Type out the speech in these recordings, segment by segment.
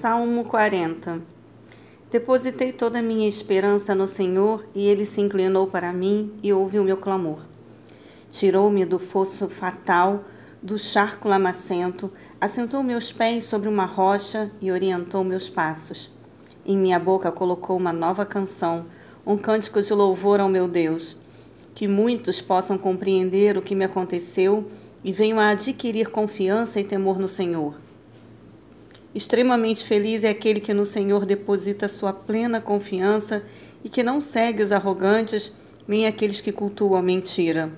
Salmo 40 Depositei toda a minha esperança no Senhor e ele se inclinou para mim e ouviu meu clamor. Tirou-me do fosso fatal, do charco lamacento, assentou meus pés sobre uma rocha e orientou meus passos. Em minha boca colocou uma nova canção, um cântico de louvor ao meu Deus. Que muitos possam compreender o que me aconteceu e venham a adquirir confiança e temor no Senhor. Extremamente feliz é aquele que no Senhor deposita sua plena confiança e que não segue os arrogantes nem aqueles que cultuam a mentira.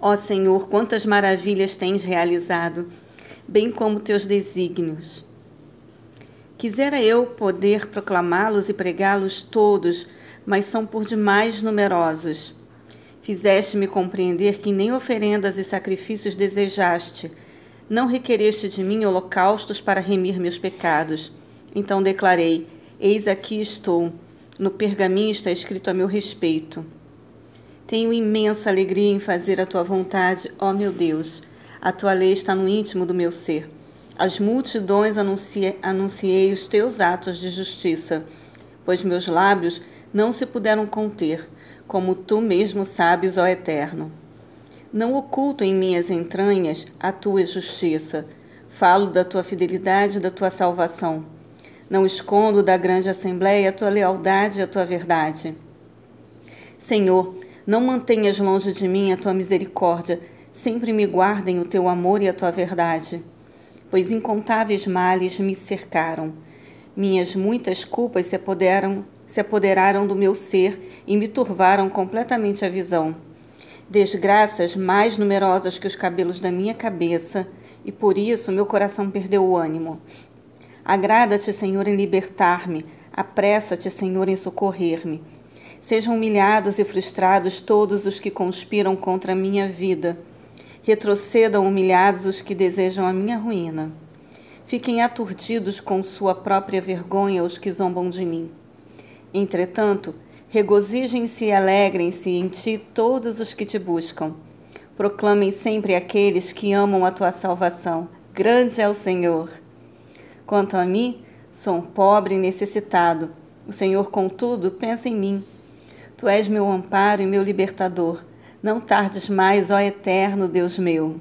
Ó Senhor, quantas maravilhas tens realizado, bem como teus desígnios. Quisera eu poder proclamá-los e pregá-los todos, mas são por demais numerosos. Fizeste-me compreender que nem oferendas e sacrifícios desejaste, não requereste de mim holocaustos para remir meus pecados. Então declarei: Eis aqui estou. No pergaminho está escrito a meu respeito. Tenho imensa alegria em fazer a tua vontade, ó meu Deus. A tua lei está no íntimo do meu ser. As multidões anunciei, anunciei os teus atos de justiça, pois meus lábios não se puderam conter, como tu mesmo sabes, ó Eterno. Não oculto em minhas entranhas a tua justiça. Falo da tua fidelidade e da tua salvação. Não escondo da grande assembleia a tua lealdade e a tua verdade. Senhor, não mantenhas longe de mim a tua misericórdia, sempre me guardem o teu amor e a tua verdade. Pois incontáveis males me cercaram. Minhas muitas culpas se apoderaram, se apoderaram do meu ser e me turvaram completamente a visão desgraças mais numerosas que os cabelos da minha cabeça, e por isso meu coração perdeu o ânimo. Agrada-te, Senhor, em libertar-me, apressa-te, Senhor, em socorrer-me. Sejam humilhados e frustrados todos os que conspiram contra a minha vida. Retrocedam humilhados os que desejam a minha ruína. Fiquem aturdidos com sua própria vergonha os que zombam de mim. Entretanto, Regozijem-se e alegrem-se em ti todos os que te buscam. Proclamem sempre aqueles que amam a tua salvação. Grande é o Senhor. Quanto a mim, sou um pobre e necessitado. O Senhor, contudo, pensa em mim. Tu és meu amparo e meu libertador. Não tardes mais, ó eterno Deus meu.